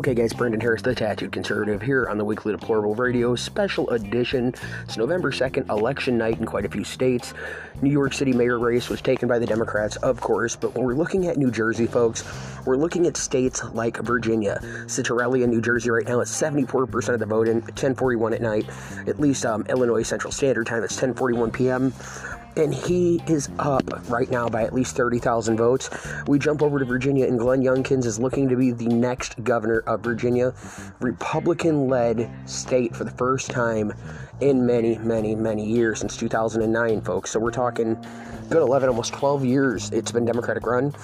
Okay, guys, Brandon Harris, the Tattooed Conservative, here on the Weekly Deplorable Radio Special Edition. It's November 2nd, election night in quite a few states. New York City mayor race was taken by the Democrats, of course, but when we're looking at New Jersey, folks, we're looking at states like Virginia. Ciattarelli in New Jersey right now, it's 74% of the vote in 1041 at night. At least um, Illinois Central Standard Time, it's 1041 p.m and he is up right now by at least 30,000 votes. We jump over to Virginia, and Glenn Youngkins is looking to be the next governor of Virginia, Republican led state for the first time in many, many, many years since 2009, folks. So we're talking good 11, almost 12 years it's been Democratic run.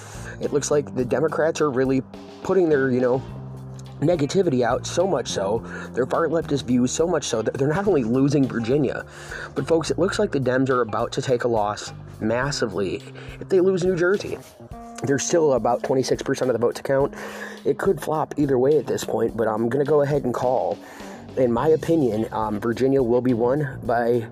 It looks like the Democrats are really putting their, you know, negativity out so much so, their far leftist views so much so that they're not only losing Virginia, but folks, it looks like the Dems are about to take a loss massively if they lose New Jersey. There's still about 26% of the vote to count. It could flop either way at this point, but I'm going to go ahead and call. In my opinion, um, Virginia will be won by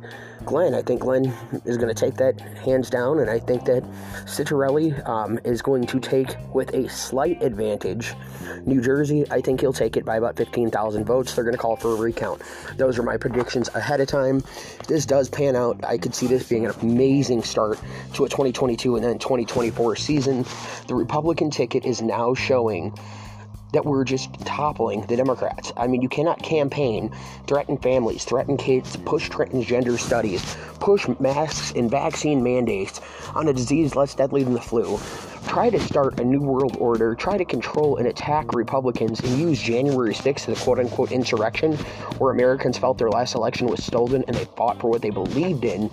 Glenn. I think Glenn is going to take that hands down, and I think that Ciattarelli um, is going to take with a slight advantage. New Jersey, I think he'll take it by about 15,000 votes. They're going to call for a recount. Those are my predictions ahead of time. If this does pan out, I could see this being an amazing start to a 2022 and then 2024 season. The Republican ticket is now showing that we're just toppling the Democrats. I mean, you cannot campaign, threaten families, threaten kids, push transgender studies, push masks and vaccine mandates on a disease less deadly than the flu. Try to start a new world order, try to control and attack Republicans, and use January 6th as a quote unquote insurrection where Americans felt their last election was stolen and they fought for what they believed in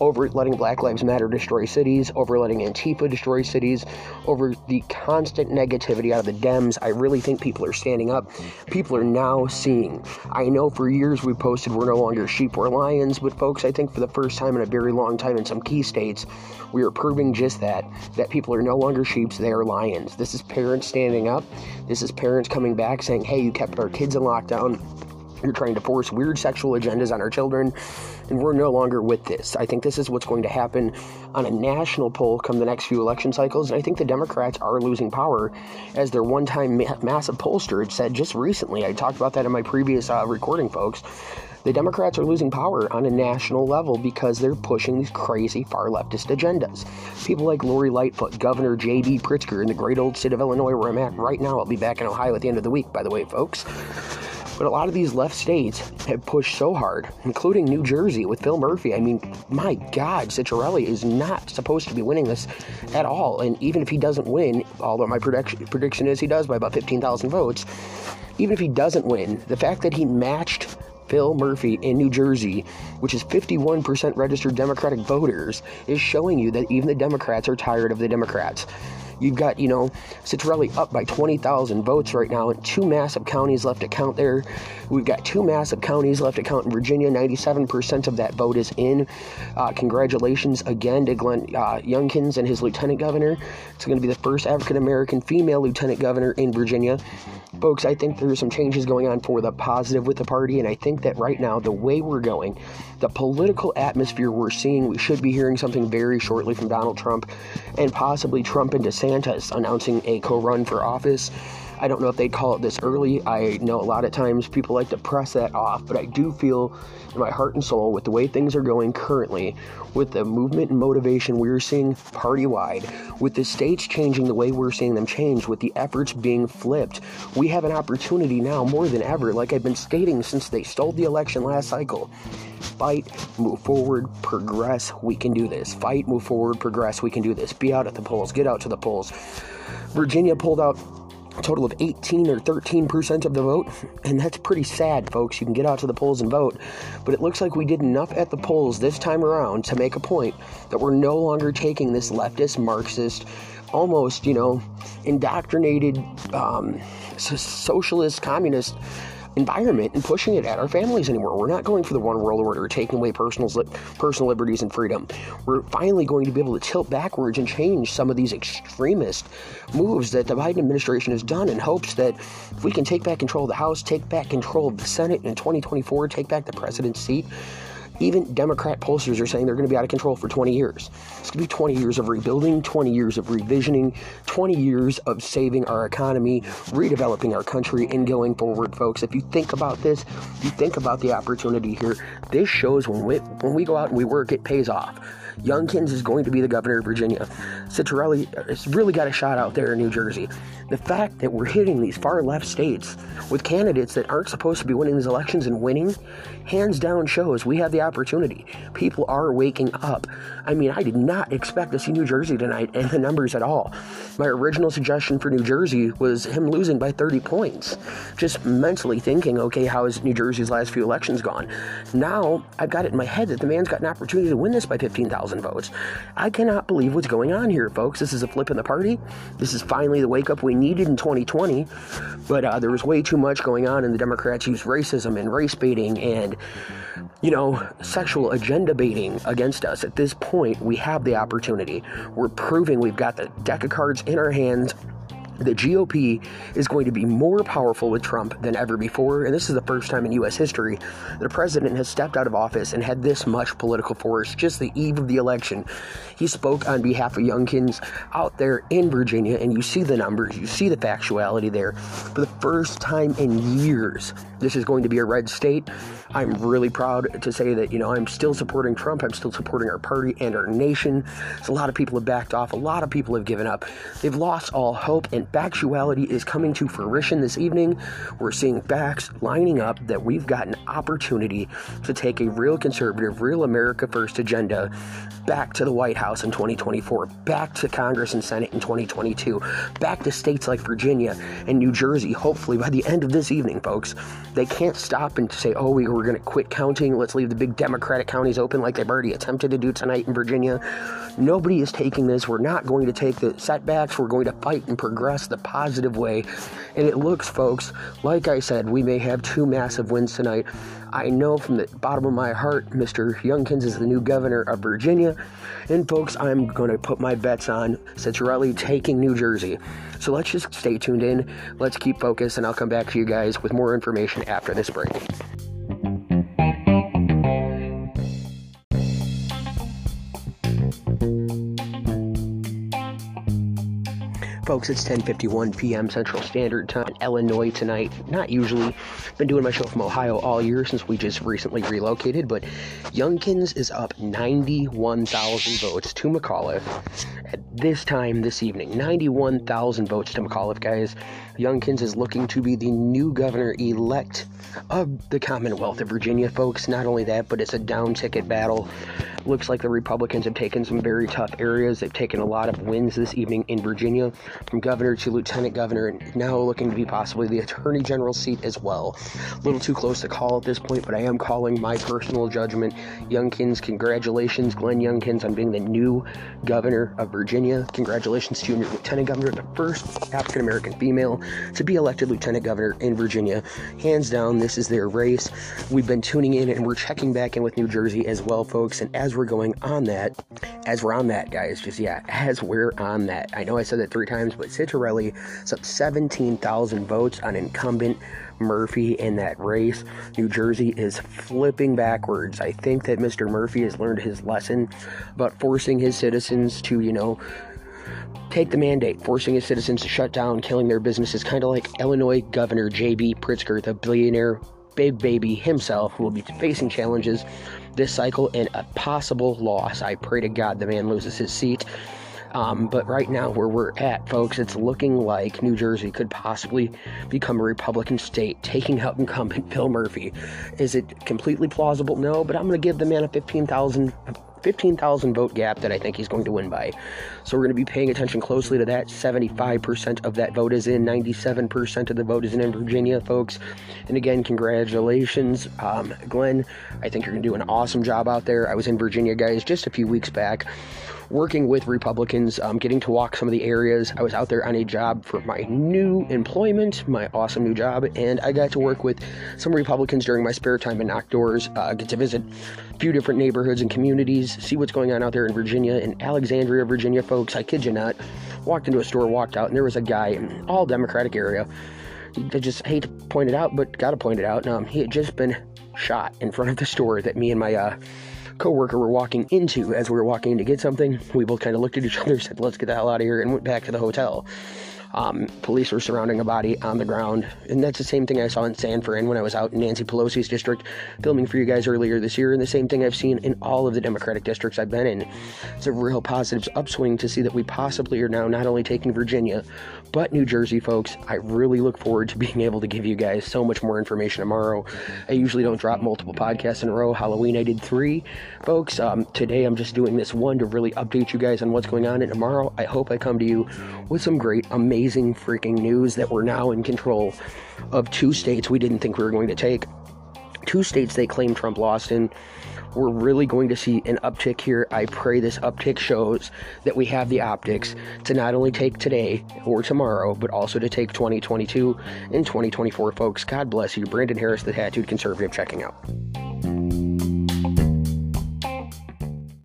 over letting Black Lives Matter destroy cities, over letting Antifa destroy cities, over the constant negativity out of the Dems. I really think people are standing up. People are now seeing. I know for years we posted we're no longer sheep, we're lions, but folks, I think for the first time in a very long time in some key states, we are proving just that that people are no longer sheep, they are lions. This is parents standing up. This is parents coming back saying, hey, you kept our kids in lockdown you're trying to force weird sexual agendas on our children, and we're no longer with this. I think this is what's going to happen on a national poll come the next few election cycles, and I think the Democrats are losing power as their one time ma- massive pollster said just recently. I talked about that in my previous uh, recording, folks. The Democrats are losing power on a national level because they're pushing these crazy far leftist agendas. People like Lori Lightfoot, Governor J.B. Pritzker in the great old state of Illinois, where I'm at right now. I'll be back in Ohio at the end of the week, by the way, folks. But a lot of these left states have pushed so hard, including New Jersey with Phil Murphy. I mean, my God, Ciattarelli is not supposed to be winning this at all. And even if he doesn't win, although my prediction, prediction is he does by about 15,000 votes, even if he doesn't win, the fact that he matched Phil Murphy in New Jersey, which is 51% registered Democratic voters, is showing you that even the Democrats are tired of the Democrats. You've got, you know, Ciattarelli up by 20,000 votes right now, and two massive counties left to count there. We've got two massive counties left to count in Virginia. 97% of that vote is in. Uh, congratulations again to Glenn uh, Youngkins and his lieutenant governor. It's going to be the first African American female lieutenant governor in Virginia. Folks, I think there's some changes going on for the positive with the party, and I think that right now, the way we're going, the political atmosphere we're seeing, we should be hearing something very shortly from Donald Trump and possibly Trump and DeSantis announcing a co run for office. I don't know if they'd call it this early. I know a lot of times people like to press that off, but I do feel in my heart and soul with the way things are going currently, with the movement and motivation we're seeing party wide, with the states changing the way we're seeing them change, with the efforts being flipped, we have an opportunity now more than ever, like I've been stating since they stole the election last cycle. Fight, move forward, progress, we can do this. Fight, move forward, progress, we can do this. Be out at the polls, get out to the polls. Virginia pulled out a total of 18 or 13% of the vote, and that's pretty sad, folks. You can get out to the polls and vote, but it looks like we did enough at the polls this time around to make a point that we're no longer taking this leftist, Marxist, almost, you know, indoctrinated um, socialist, communist environment and pushing it at our families anymore. We're not going for the one world order, taking away personal personal liberties and freedom. We're finally going to be able to tilt backwards and change some of these extremist moves that the Biden administration has done in hopes that if we can take back control of the House, take back control of the Senate in 2024, take back the president's seat, Even Democrat pollsters are saying they're going to be out of control for 20 years. It's going to be 20 years of rebuilding, 20 years of revisioning, 20 years of saving our economy, redeveloping our country, and going forward, folks. If you think about this, if you think about the opportunity here, this shows when we, when we go out and we work, it pays off. Youngkins is going to be the governor of Virginia. Ciattarelli has really got a shot out there in New Jersey. The fact that we're hitting these far left states with candidates that aren't supposed to be winning these elections and winning, hands down shows we have the opportunity. People are waking up. I mean, I did not expect to see New Jersey tonight and the numbers at all. My original suggestion for New Jersey was him losing by 30 points. Just mentally thinking, okay, how has New Jersey's last few elections gone? Now I've got it in my head that the man's got an opportunity to win this by 15,000 votes. I cannot believe what's going on here, folks. This is a flip in the party. This is finally the wake up we needed in 2020. But uh, there was way too much going on, and the Democrats used racism and race baiting and, you know, sexual agenda baiting against us. At this point, we have the opportunity. We're proving we've got the deck of cards in our hands the GOP is going to be more powerful with Trump than ever before, and this is the first time in U.S. history that a president has stepped out of office and had this much political force just the eve of the election. He spoke on behalf of Youngkins out there in Virginia, and you see the numbers, you see the factuality there. For the first time in years, this is going to be a red state. I'm really proud to say that, you know, I'm still supporting Trump. I'm still supporting our party and our nation. So a lot of people have backed off. A lot of people have given up. They've lost all hope, and factuality is coming to fruition this evening. We're seeing facts lining up that we've got an opportunity to take a real conservative, real America First agenda back to the White House in 2024, back to Congress and Senate in 2022, back to states like Virginia and New Jersey, hopefully by the end of this evening, folks. They can't stop and say, oh, we, we're going to quit counting. Let's leave the big Democratic counties open like they've already attempted to do tonight in Virginia. Nobody is taking this. We're not going to take the setbacks. We're going to fight and progress the positive way. And it looks, folks, like I said, we may have two massive wins tonight. I know from the bottom of my heart, Mr. Youngkins is the new governor of Virginia. And folks, I'm going to put my bets on Ciattarelli taking New Jersey. So let's just stay tuned in. Let's keep focused, and I'll come back to you guys with more information after this break. Folks. It's 10:51 p.m. Central Standard Time, in Illinois tonight. Not usually. Been doing my show from Ohio all year since we just recently relocated, but Youngkins is up 91,000 votes to McAuliffe at this time this evening. 91,000 votes to McAuliffe, guys. Youngkins is looking to be the new governor elect of the Commonwealth of Virginia, folks. Not only that, but it's a down ticket battle. Looks like the Republicans have taken some very tough areas. They've taken a lot of wins this evening in Virginia, from governor to lieutenant governor, and now looking to be possibly the attorney general seat as well. A little too close to call at this point, but I am calling my personal judgment. Youngkins, congratulations, Glenn Youngkins, on being the new governor of Virginia. Congratulations to your lieutenant governor, the first African American female to be elected lieutenant governor in Virginia. Hands down, this is their race. We've been tuning in and we're checking back in with New Jersey as well, folks. And as we're going on that, as we're on that, guys, just yeah, as we're on that, I know I said that three times, but Ciattarelli is up 17,000 votes on incumbent Murphy in that race. New Jersey is flipping backwards. I think that Mr. Murphy has learned his lesson about forcing his citizens to, you know, take the mandate, forcing his citizens to shut down, killing their businesses, kind of like Illinois Governor J.B. Pritzker, the billionaire big baby himself, will be facing challenges this cycle and a possible loss. I pray to God the man loses his seat. Um, but right now, where we're at, folks, it's looking like New Jersey could possibly become a Republican state, taking out incumbent Bill Murphy. Is it completely plausible? No, but I'm going to give the man a 15,000 15,000 vote gap that I think he's going to win by. So we're going to be paying attention closely to that. 75% of that vote is in, 97% of the vote is in, in Virginia, folks. And again, congratulations, um, Glenn. I think you're going to do an awesome job out there. I was in Virginia, guys, just a few weeks back working with Republicans, um, getting to walk some of the areas. I was out there on a job for my new employment, my awesome new job, and I got to work with some Republicans during my spare time and knock doors, uh, get to visit a few different neighborhoods and communities, see what's going on out there in Virginia, in Alexandria, Virginia, folks. I kid you not. Walked into a store, walked out, and there was a guy, in all Democratic area. I just hate to point it out, but gotta point it out. Um, he had just been shot in front of the store that me and my uh, coworker were walking into as we were walking in to get something. We both kind of looked at each other, said, "Let's get the hell out of here," and went back to the hotel. Um, police were surrounding a body on the ground, and that's the same thing I saw in San Fran when I was out in Nancy Pelosi's district filming for you guys earlier this year, and the same thing I've seen in all of the Democratic districts I've been in. It's a real positive upswing to see that we possibly are now not only taking Virginia, but New Jersey, folks. I really look forward to being able to give you guys so much more information tomorrow. I usually don't drop multiple podcasts in a row. Halloween, I did three, folks. Um, today, I'm just doing this one to really update you guys on what's going on, and tomorrow, I hope I come to you with some great, amazing amazing freaking news that we're now in control of two states we didn't think we were going to take. Two states they claim Trump lost in. We're really going to see an uptick here. I pray this uptick shows that we have the optics to not only take today or tomorrow, but also to take 2022 and 2024, folks. God bless you. Brandon Harris, the Tattooed Conservative, checking out.